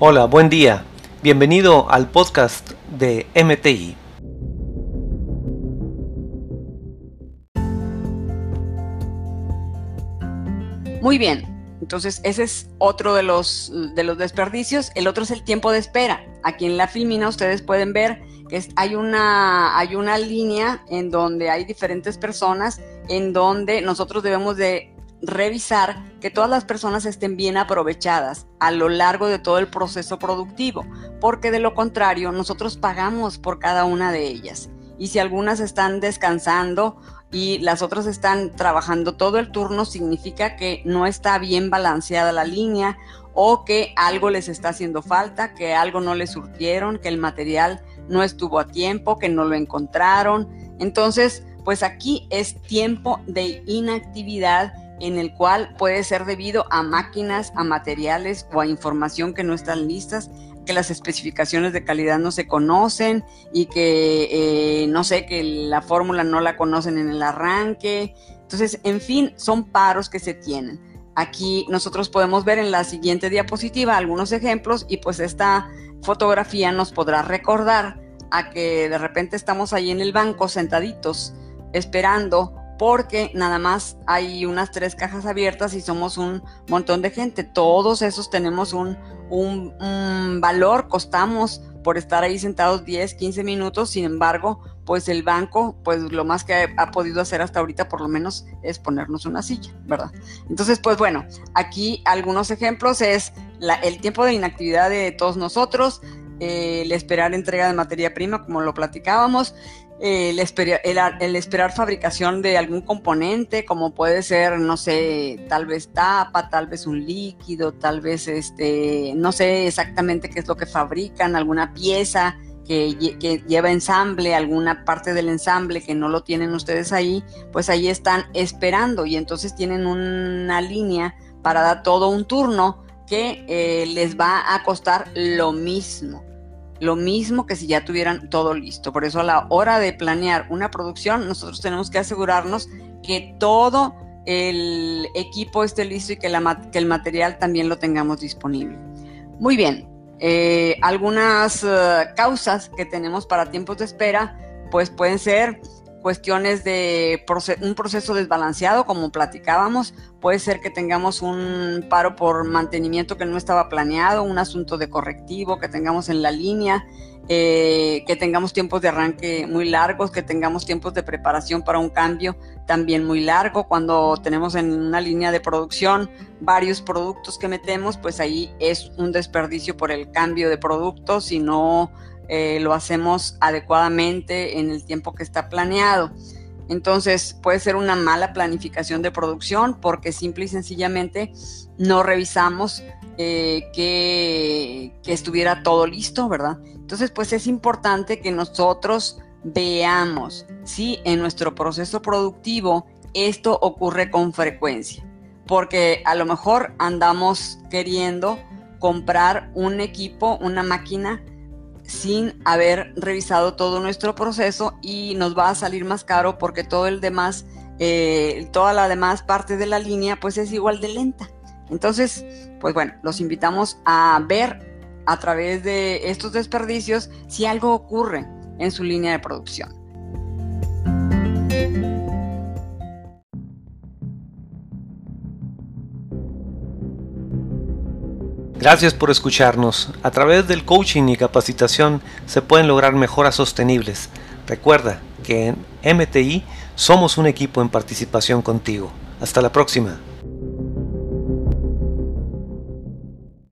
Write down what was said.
Hola, buen día. Bienvenido al podcast de MTI. Muy bien, entonces ese es otro de los, de los desperdicios. El otro es el tiempo de espera. Aquí en la filmina ustedes pueden ver que hay, una, hay una línea en donde hay diferentes personas, en donde nosotros debemos de revisar que todas las personas estén bien aprovechadas a lo largo de todo el proceso productivo, porque de lo contrario nosotros pagamos por cada una de ellas. Y si algunas están descansando y las otras están trabajando todo el turno, significa que no está bien balanceada la línea o que algo les está haciendo falta, que algo no les surtieron, que el material no estuvo a tiempo, que no lo encontraron. Entonces, pues aquí es tiempo de inactividad en el cual puede ser debido a máquinas, a materiales o a información que no están listas, que las especificaciones de calidad no se conocen y que, eh, no sé, que la fórmula no la conocen en el arranque. Entonces, en fin, son paros que se tienen. Aquí nosotros podemos ver en la siguiente diapositiva algunos ejemplos y pues esta fotografía nos podrá recordar a que de repente estamos ahí en el banco sentaditos esperando porque nada más hay unas tres cajas abiertas y somos un montón de gente. Todos esos tenemos un, valor, costamos por estar ahí sentados 10, 15 minutos, sin embargo, pues el banco, pues lo más que ha, podido hacer hasta ahorita por lo menos es ponernos una silla, ¿verdad? Entonces, pues bueno, aquí algunos ejemplos es el tiempo de inactividad de todos nosotros, eh, el esperar entrega de materia prima, como lo platicábamos, el, esperar fabricación de algún componente, como puede ser, no sé, tal vez tapa, tal vez un líquido, tal vez, este, no sé exactamente qué es lo que fabrican, alguna pieza que, que lleva ensamble, alguna parte del ensamble que no lo tienen ustedes ahí, pues ahí están esperando y entonces tienen una línea para dar todo un turno que eh, les va a costar lo mismo lo mismo que si ya tuvieran todo listo. Por eso a la hora de planear una producción, nosotros tenemos que asegurarnos que todo el equipo esté listo y que, el material también lo tengamos disponible. Muy bien, eh, algunas eh, causas que tenemos para tiempos de espera, pues pueden ser cuestiones de un proceso desbalanceado, como platicábamos, puede ser que tengamos un paro por mantenimiento que no estaba planeado, un asunto de correctivo que tengamos en la línea, eh, que tengamos tiempos de arranque muy largos, que tengamos tiempos de preparación para un cambio también muy largo. Cuando tenemos en una línea de producción varios productos que metemos, pues ahí es un desperdicio por el cambio de productos y no eh, lo hacemos adecuadamente en el tiempo que está planeado. Entonces puede ser una mala planificación de producción porque simple y sencillamente no revisamos eh, que, que estuviera todo listo, ¿verdad? Entonces pues es importante que nosotros veamos si en nuestro proceso productivo esto ocurre con frecuencia, porque a lo mejor andamos queriendo comprar un equipo, una máquina sin haber revisado todo nuestro proceso y nos va a salir más caro porque todo el demás, eh, toda la demás parte de la línea pues es igual de lenta. Entonces, pues bueno, los invitamos a ver a través de estos desperdicios si algo ocurre en su línea de producción. Gracias por escucharnos. A través del coaching y capacitación se pueden lograr mejoras sostenibles. Recuerda que en MTI somos un equipo en participación contigo. Hasta la próxima.